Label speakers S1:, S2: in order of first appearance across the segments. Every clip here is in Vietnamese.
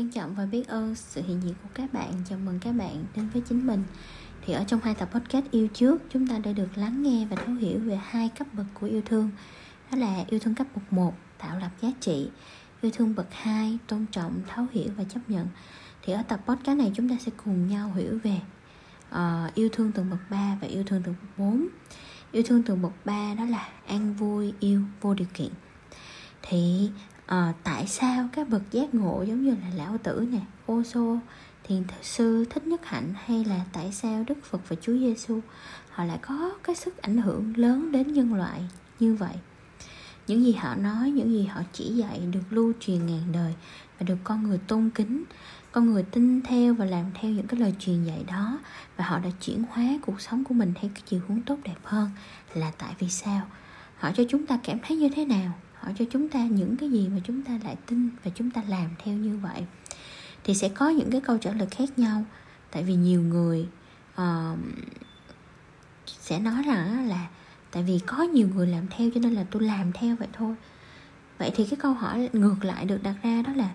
S1: trân trọng và biết ơn sự hiện diện của các bạn. Chào mừng các bạn đến với chính mình. Thì ở trong hai tập podcast yêu trước chúng ta đã được lắng nghe và thấu hiểu về hai cấp bậc của yêu thương. Đó là yêu thương cấp bậc 1 tạo lập giá trị. Yêu thương bậc 2 tôn trọng thấu hiểu và chấp nhận. Thì ở tập podcast này chúng ta sẽ cùng nhau hiểu về uh, yêu thương từ bậc 3 và yêu thương từ bậc 4 yêu thương từ bậc 3 đó là an vui yêu vô điều kiện. Thì à, tại sao các bậc giác ngộ giống như là lão tử nè ô xô thiền sư thích nhất hạnh hay là tại sao đức phật và chúa giêsu họ lại có cái sức ảnh hưởng lớn đến nhân loại như vậy? Những gì họ nói những gì họ chỉ dạy được lưu truyền ngàn đời và được con người tôn kính. Con người tin theo và làm theo những cái lời truyền dạy đó và họ đã chuyển hóa cuộc sống của mình theo cái chiều hướng tốt đẹp hơn là tại vì sao? Họ cho chúng ta cảm thấy như thế nào? Hỏi cho chúng ta những cái gì mà chúng ta lại tin và chúng ta làm theo như vậy. Thì sẽ có những cái câu trả lời khác nhau. Tại vì nhiều người uh, sẽ nói rằng là tại vì có nhiều người làm theo cho nên là tôi làm theo vậy thôi. Vậy thì cái câu hỏi ngược lại được đặt ra đó là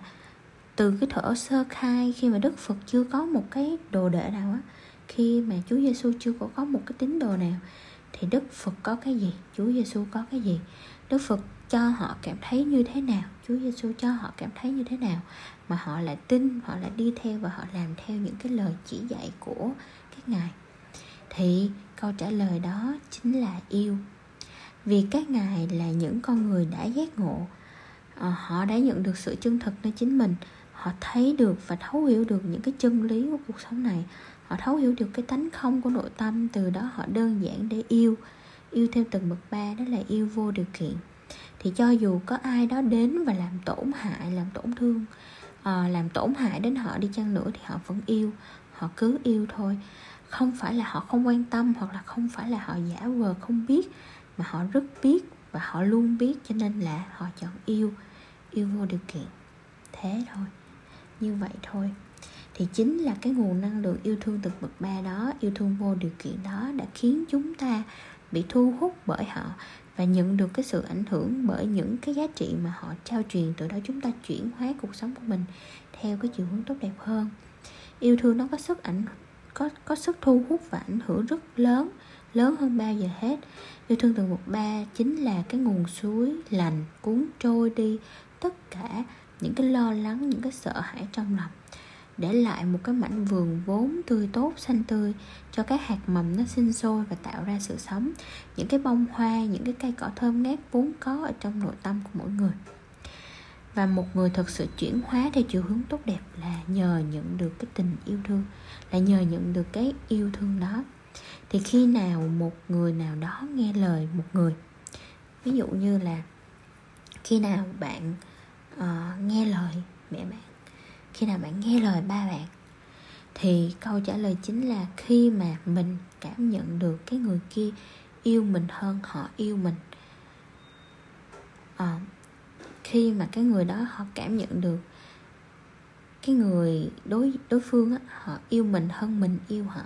S1: từ cái thở sơ khai khi mà đức phật chưa có một cái đồ đệ nào á khi mà chúa giêsu chưa có có một cái tín đồ nào thì đức phật có cái gì? Chúa giêsu có cái gì? Đức phật cho họ cảm thấy như thế nào? Chúa Giêsu cho họ cảm thấy như thế nào? Mà họ lại tin, họ lại đi theo và họ làm theo những cái lời chỉ dạy của các ngài. Thì câu trả lời đó chính là yêu. Vì các ngài là những con người đã giác ngộ. Ờ, họ đã nhận được sự chân thực nơi chính mình. Họ thấy được và thấu hiểu được những cái chân lý của cuộc sống này. Họ thấu hiểu được cái tánh không của nội tâm. Từ đó họ đơn giản để yêu. Yêu theo từng bậc ba đó là yêu vô điều kiện thì cho dù có ai đó đến và làm tổn hại làm tổn thương à, làm tổn hại đến họ đi chăng nữa thì họ vẫn yêu họ cứ yêu thôi. Không phải là họ không quan tâm hoặc là không phải là họ giả vờ không biết mà họ rất biết và họ luôn biết cho nên là họ chọn yêu yêu vô điều kiện. Thế thôi như vậy thôi. Thì chính là cái nguồn năng lượng yêu thương từ bậc ba đó yêu thương vô điều kiện đó đã khiến chúng ta bị thu hút bởi họ và nhận được cái sự ảnh hưởng bởi những cái giá trị mà họ trao truyền, từ đó chúng ta chuyển hóa cuộc sống của mình theo cái chiều hướng tốt đẹp hơn. Yêu thương nó có sức ảnh, có có sức thu hút và ảnh hưởng rất lớn lớn hơn bao giờ hết. Yêu thương từ một ba chính là cái nguồn suối lành cuốn trôi đi tất cả những cái lo lắng, những cái sợ hãi trong lòng để lại một cái mảnh vườn vốn tươi tốt xanh tươi cho các hạt mầm nó sinh sôi và tạo ra sự sống. Những cái bông hoa những cái cây cỏ thơm ngát vốn có ở trong nội tâm của mỗi người. Và một người thực sự chuyển hóa theo chiều hướng tốt đẹp là nhờ nhận được cái tình yêu thương là nhờ nhận được cái yêu thương đó. Thì khi nào một người nào đó nghe lời một người ví dụ như là khi nào bạn uh, nghe lời mẹ bạn khi nào bạn nghe lời ba bạn? Thì câu trả lời chính là khi mà mình cảm nhận được cái người kia yêu mình hơn họ yêu mình. À, khi mà cái người đó họ cảm nhận được cái người đối đối phương á, họ yêu mình hơn mình yêu họ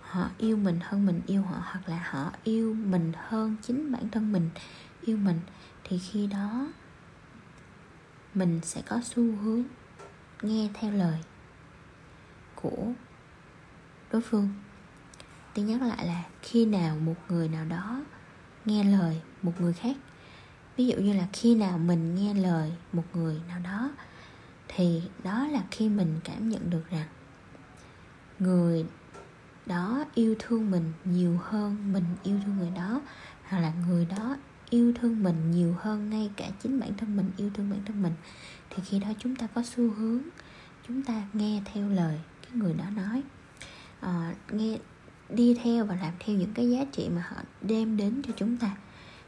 S1: họ yêu mình hơn mình yêu họ hoặc là họ yêu mình hơn chính bản thân mình yêu mình thì khi đó mình sẽ có xu hướng nghe theo lời của đối phương. Tôi nhắc lại là khi nào một người nào đó nghe lời một người khác. Ví dụ như là khi nào mình nghe lời một người nào đó, thì đó là khi mình cảm nhận được rằng người đó yêu thương mình nhiều hơn mình yêu thương người đó, hoặc là người đó yêu thương mình nhiều hơn ngay cả chính bản thân mình yêu thương bản thân mình thì khi đó chúng ta có xu hướng chúng ta nghe theo lời cái người đó nói. À, nghe đi theo và làm theo những cái giá trị mà họ đem đến cho chúng ta.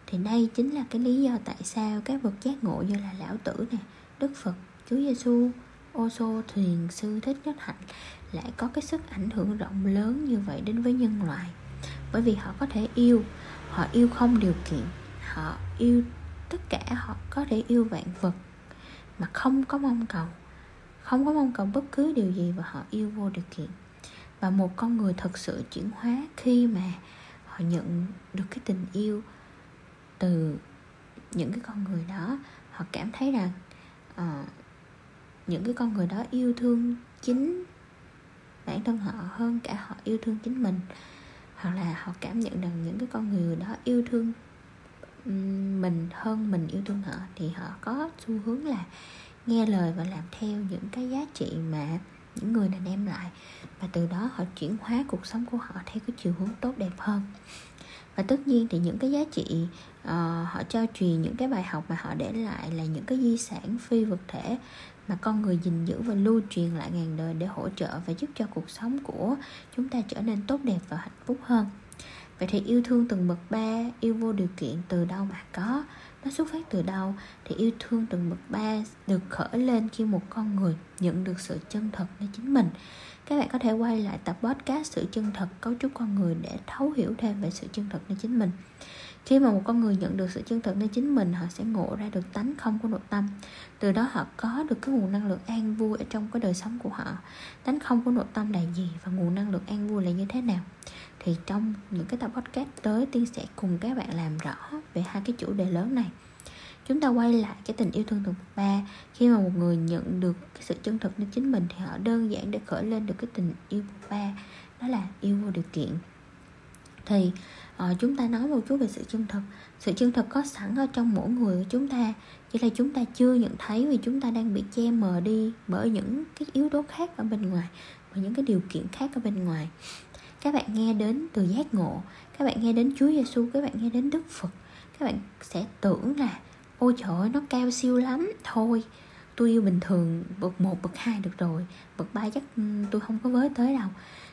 S1: Thì đây chính là cái lý do tại sao các bậc giác ngộ như là lão tử nè đức phật chúa giêsu ô xô thuyền sư thích nhất hạnh lại có cái sức ảnh hưởng rộng lớn như vậy đến với nhân loại. Bởi vì họ có thể yêu họ yêu không điều kiện họ yêu tất cả họ có thể yêu vạn vật mà không có mong cầu. Không có mong cầu bất cứ điều gì và họ yêu vô điều kiện. Và một con người thật sự chuyển hóa khi mà họ nhận được cái tình yêu từ những cái con người đó. Họ cảm thấy rằng uh, những cái con người đó yêu thương chính bản thân họ hơn cả họ yêu thương chính mình. Hoặc là họ cảm nhận rằng những cái con người đó yêu thương mình hơn mình yêu thương họ thì họ có xu hướng là nghe lời và làm theo những cái giá trị mà những người này đem lại. Và từ đó họ chuyển hóa cuộc sống của họ theo cái chiều hướng tốt đẹp hơn. Và tất nhiên thì những cái giá trị uh, họ cho truyền những cái bài học mà họ để lại là những cái di sản phi vật thể mà con người gìn giữ và lưu truyền lại ngàn đời để hỗ trợ và giúp cho cuộc sống của chúng ta trở nên tốt đẹp và hạnh phúc hơn vậy thì yêu thương từng bậc ba, yêu vô điều kiện từ đâu mà có. Nó xuất phát từ đâu thì yêu thương từng bậc ba được khởi lên khi một con người nhận được sự chân thật nơi chính mình. Các bạn có thể quay lại tập podcast sự chân thật, cấu trúc con người để thấu hiểu thêm về sự chân thật nơi chính mình. Khi mà một con người nhận được sự chân thật nơi chính mình, họ sẽ ngộ ra được tánh không của nội tâm. Từ đó họ có được cái nguồn năng lượng an vui ở trong cái đời sống của họ. Tánh không của nội tâm là gì và nguồn năng lượng an vui là như thế nào? Thì trong những cái tập podcast tới tiên sẽ cùng các bạn làm rõ về hai cái chủ đề lớn này. Chúng ta quay lại cái tình yêu thương từ bậc ba. Khi mà một người nhận được cái sự chân thực nơi chính mình thì họ đơn giản để khởi lên được cái tình yêu bậc ba đó là yêu vô điều kiện. Thì uh, chúng ta nói một chút về sự chân thật sự chân thật có sẵn ở trong mỗi người của chúng ta chỉ là chúng ta chưa nhận thấy vì chúng ta đang bị che mờ đi bởi những cái yếu tố khác ở bên ngoài và những cái điều kiện khác ở bên ngoài các bạn nghe đến từ giác ngộ, các bạn nghe đến Chúa Giêsu các bạn nghe đến Đức Phật, các bạn sẽ tưởng là, ôi trời ơi, nó cao siêu lắm. Thôi, tôi yêu bình thường, bậc một, bậc hai được rồi, bậc ba chắc ừ, tôi không có với tới đâu.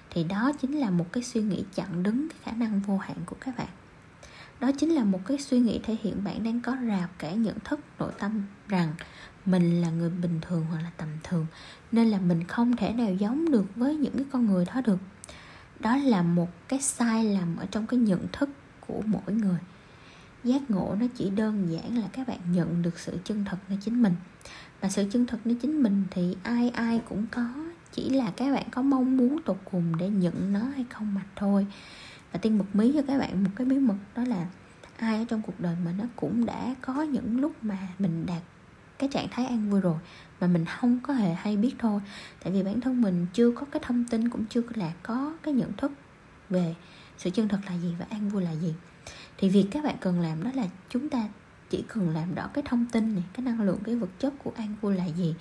S1: Thì đó chính là một cái suy nghĩ chặn đứng cái khả năng vô hạn của các bạn. Đó chính là một cái suy nghĩ thể hiện bạn đang có rào cản nhận thức, nội tâm rằng mình là người bình thường hoặc là tầm thường, nên là mình không thể nào giống được với những cái con người đó được đó là một cái sai lầm ở trong cái nhận thức của mỗi người. Giác ngộ nó chỉ đơn giản là các bạn nhận được sự chân thật nơi chính mình. Và sự chân thật nơi chính mình thì ai ai cũng có, chỉ là các bạn có mong muốn tột cùng để nhận nó hay không mà thôi. Và tiên bật mí cho các bạn một cái bí mật, đó là ai ở trong cuộc đời mình nó cũng đã có những lúc mà mình đạt cái trạng thái an vui rồi mà mình không có hề hay biết thôi. Tại vì bản thân mình chưa có cái thông tin cũng chưa là có cái nhận thức về sự chân thật là gì và an vui là gì. Thì việc các bạn cần làm đó là chúng ta chỉ cần làm rõ cái thông tin này cái năng lượng cái vật chất của an vui là gì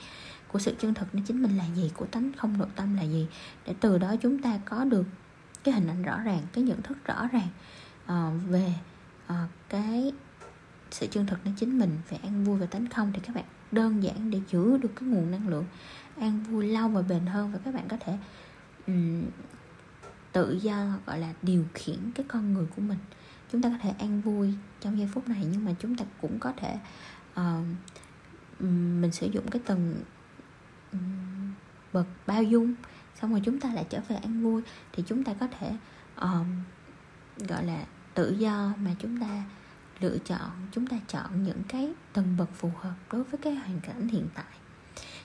S1: của sự chân thật nó chính mình là gì của tánh không nội tâm là gì để từ đó chúng ta có được cái hình ảnh rõ ràng cái nhận thức rõ ràng uh, về uh, cái sự chân thật nó chính mình về an vui và tánh không thì các bạn đơn giản để giữ được cái nguồn năng lượng an vui lâu và bền hơn và các bạn có thể um, tự do gọi là điều khiển cái con người của mình. Chúng ta có thể an vui trong giây phút này nhưng mà chúng ta cũng có thể uh, mình sử dụng cái tầng um, bậc bao dung xong rồi chúng ta lại trở về an vui thì chúng ta có thể um, gọi là tự do mà chúng ta lựa chọn, chúng ta chọn những cái tầng bậc phù hợp đối với cái hoàn cảnh hiện tại.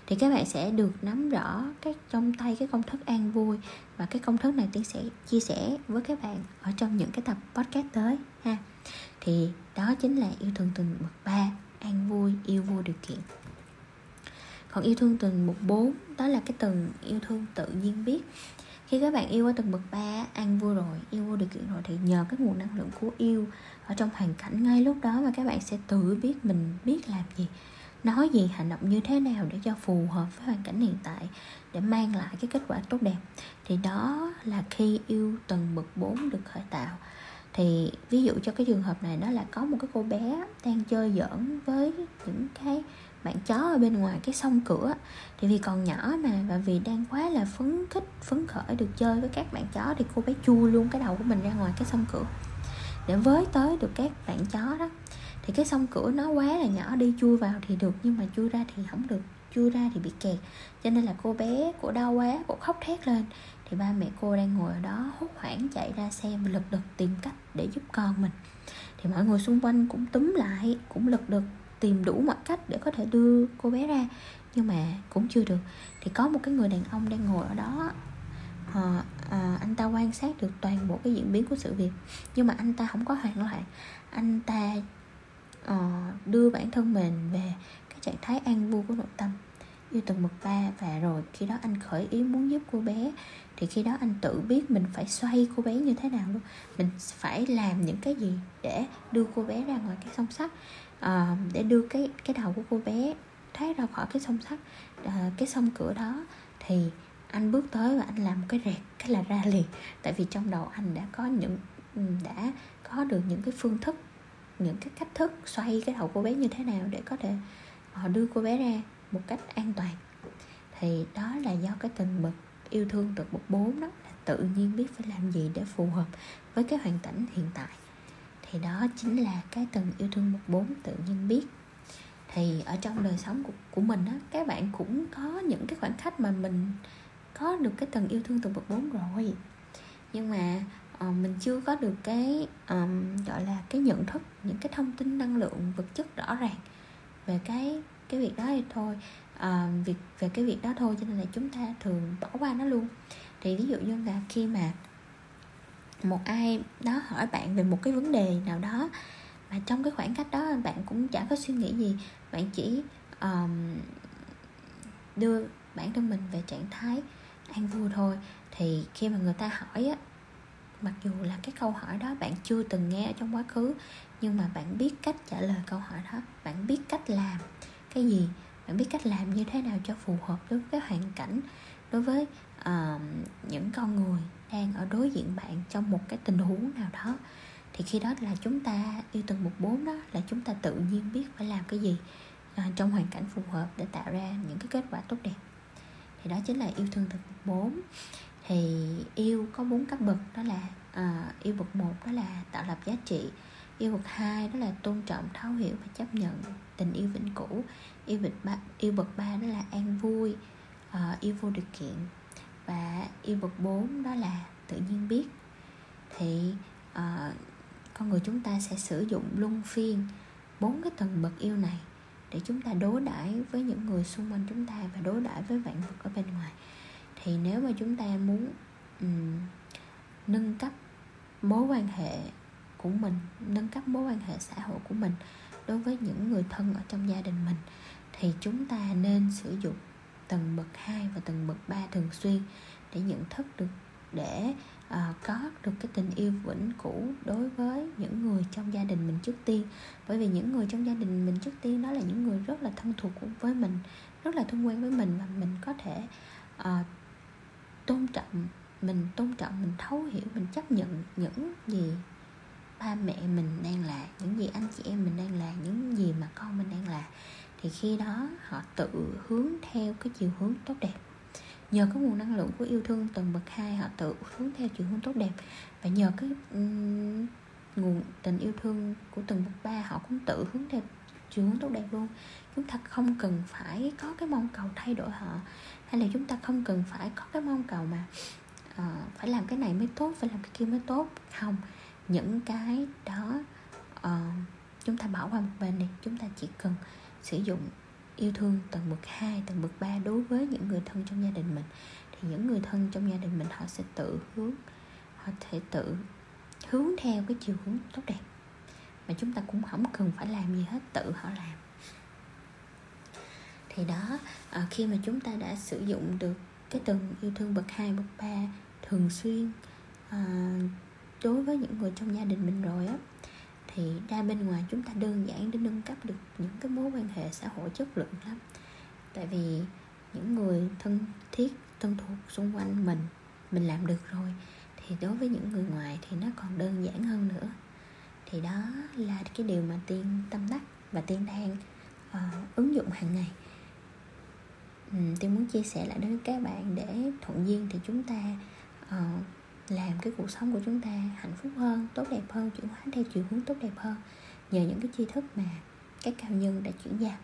S1: Thì các bạn sẽ được nắm rõ cái trong tay cái công thức an vui và cái công thức này tiến sẽ chia sẻ với các bạn ở trong những cái tập podcast tới, ha. Thì đó chính là yêu thương từng bậc ba, an vui, yêu vô điều kiện. Còn yêu thương từng bậc bốn, đó là cái từng yêu thương tự nhiên biết khi các bạn yêu ở tầng bậc ba, ăn vui rồi, yêu vô điều kiện rồi thì nhờ cái nguồn năng lượng của yêu ở trong hoàn cảnh ngay lúc đó mà các bạn sẽ tự biết mình biết làm gì, nói gì, hành động như thế nào để cho phù hợp với hoàn cảnh hiện tại để mang lại cái kết quả tốt đẹp. Thì đó là khi yêu tầng bậc 4 được khởi tạo. Thì ví dụ cho cái trường hợp này, đó là có một cái cô bé đang chơi giỡn với những cái bạn chó ở bên ngoài cái sông cửa. Thì vì còn nhỏ mà, và vì đang quá là phấn khích, phấn khởi được chơi với các bạn chó thì cô bé chui luôn cái đầu của mình ra ngoài cái sông cửa. Để với tới được các bạn chó đó, thì cái sông cửa nó quá là nhỏ, đi chui vào thì được, nhưng mà chui ra thì không được, chui ra thì bị kẹt. Cho nên là cô bé cổ đau quá cổ khóc thét lên. Thì ba mẹ cô đang ngồi ở đó hốt hoảng chạy ra xem, lật đật tìm cách để giúp con mình. Thì mọi người xung quanh cũng túm lại, cũng lật đật tìm đủ mọi cách để có thể đưa cô bé ra nhưng mà cũng chưa được. Thì có một cái người đàn ông đang ngồi ở đó. À, à, anh ta quan sát được toàn bộ cái diễn biến của sự việc nhưng mà anh ta không có hoảng loạn. Anh ta à, đưa bản thân mình về cái trạng thái an vui của nội tâm. Yêu từng bậc ba và rồi khi đó anh khởi ý muốn giúp cô bé thì khi đó anh tự biết mình phải xoay cô bé như thế nào luôn. Mình phải làm những cái gì để đưa cô bé ra ngoài cái song sắt à, để đưa cái cái đầu của cô bé thoát ra khỏi cái song sắt à, cái sông cửa đó thì anh bước tới và anh làm cái rẹt cái là ra liền. Tại vì trong đầu anh đã có những ừ, đã có được những cái phương thức những cái cách thức xoay cái đầu cô bé như thế nào để có thể họ đưa cô bé ra một cách an toàn. Thì đó là do cái tình bực yêu thương từ bậc 4 đó là tự nhiên biết phải làm gì để phù hợp với cái hoàn cảnh hiện tại thì đó chính là cái tầng yêu thương bậc 4 tự nhiên biết. Thì ở trong đời sống của, của mình á các bạn cũng có những cái khoảng khắc mà mình có được cái tầng yêu thương từ bậc 4 rồi. Nhưng mà uh, mình chưa có được cái um, gọi là cái nhận thức những cái thông tin năng lượng vật chất rõ ràng về cái cái việc đó thì thôi. Uh, việc về cái việc đó thôi cho nên là chúng ta thường bỏ qua nó luôn. Thì ví dụ như là khi mà một ai đó hỏi bạn về một cái vấn đề nào đó mà trong cái khoảng cách đó bạn cũng chẳng có suy nghĩ gì. Bạn chỉ um, đưa bản thân mình về trạng thái an vui thôi. Thì khi mà người ta hỏi á mặc dù là cái câu hỏi đó bạn chưa từng nghe ở trong quá khứ nhưng mà bạn biết cách trả lời câu hỏi đó bạn biết cách làm cái gì bạn biết cách làm như thế nào cho phù hợp đối với cái hoàn cảnh đối với uh, những con người đang ở đối diện bạn trong một cái tình huống nào đó thì khi đó là chúng ta yêu từng một bốn đó là chúng ta tự nhiên biết phải làm cái gì uh, trong hoàn cảnh phù hợp để tạo ra những cái kết quả tốt đẹp. Thì đó chính là yêu thương từng một bốn. Thì yêu có bốn cấp bậc đó là uh, yêu bậc một đó là tạo lập giá trị yêu bậc hai đó là tôn trọng thấu hiểu và chấp nhận tình yêu vĩnh cửu yêu bậc ba yêu bậc ba đó là an vui uh, yêu vô điều kiện. Và yêu bậc bốn đó là tự nhiên biết. Thì uh, con người chúng ta sẽ sử dụng luân phiên bốn cái tầng bậc yêu này để chúng ta đối đãi với những người xung quanh chúng ta và đối đãi với vạn vật ở bên ngoài. Thì nếu mà chúng ta muốn um, nâng cấp mối quan hệ của mình nâng cấp mối quan hệ xã hội của mình đối với những người thân ở trong gia đình mình thì chúng ta nên sử dụng tầng bậc 2 và tầng bậc 3 thường xuyên để nhận thức được để uh, có được cái tình yêu vĩnh cửu đối với những người trong gia đình mình trước tiên. Bởi vì những người trong gia đình mình trước tiên đó là những người rất là thân thuộc với mình rất là thân quen với mình và mình có thể uh, tôn trọng mình tôn trọng mình thấu hiểu mình chấp nhận những gì ba mẹ mình đang là những gì anh chị em mình đang là những gì mà con mình đang là thì khi đó họ tự hướng theo cái chiều hướng tốt đẹp. Nhờ cái nguồn năng lượng của yêu thương tầng bậc hai họ tự hướng theo chiều hướng tốt đẹp. Và nhờ cái um, nguồn tình yêu thương của tầng bậc ba họ cũng tự hướng theo chiều hướng tốt đẹp luôn. Chúng ta không cần phải có cái mong cầu thay đổi họ hay là chúng ta không cần phải có cái mong cầu mà uh, phải làm cái này mới tốt phải làm cái kia mới tốt. Không những cái đó uh, chúng ta bỏ qua một bên đi. Chúng ta chỉ cần sử dụng yêu thương tầng bậc 2, tầng bậc 3 đối với những người thân trong gia đình mình. Thì những người thân trong gia đình mình họ sẽ tự hướng họ thể tự hướng theo cái chiều hướng tốt đẹp mà chúng ta cũng không cần phải làm gì hết tự họ làm. Thì đó à, khi mà chúng ta đã sử dụng được cái tầng yêu thương bậc 2, bậc 3 thường xuyên à, đối với những người trong gia đình mình rồi á thì ra bên ngoài chúng ta đơn giản để nâng cấp được những cái mối quan hệ xã hội chất lượng lắm. Tại vì những người thân thiết thân thuộc xung quanh mình mình làm được rồi thì đối với những người ngoài thì nó còn đơn giản hơn nữa. Thì đó là cái điều mà tiên tâm đắc và tiên đang uh, ứng dụng hàng ngày. Uhm, tiên muốn chia sẻ lại đối với các bạn để thuận duyên thì chúng ta uh, làm cái cuộc sống của chúng ta hạnh phúc hơn, tốt đẹp hơn, chuyển hóa theo chiều hướng tốt đẹp hơn. Nhờ những cái tri thức mà các cao nhân đã chuyển giao.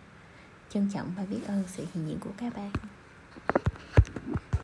S1: Trân trọng và biết ơn sự hiện diện của các bạn.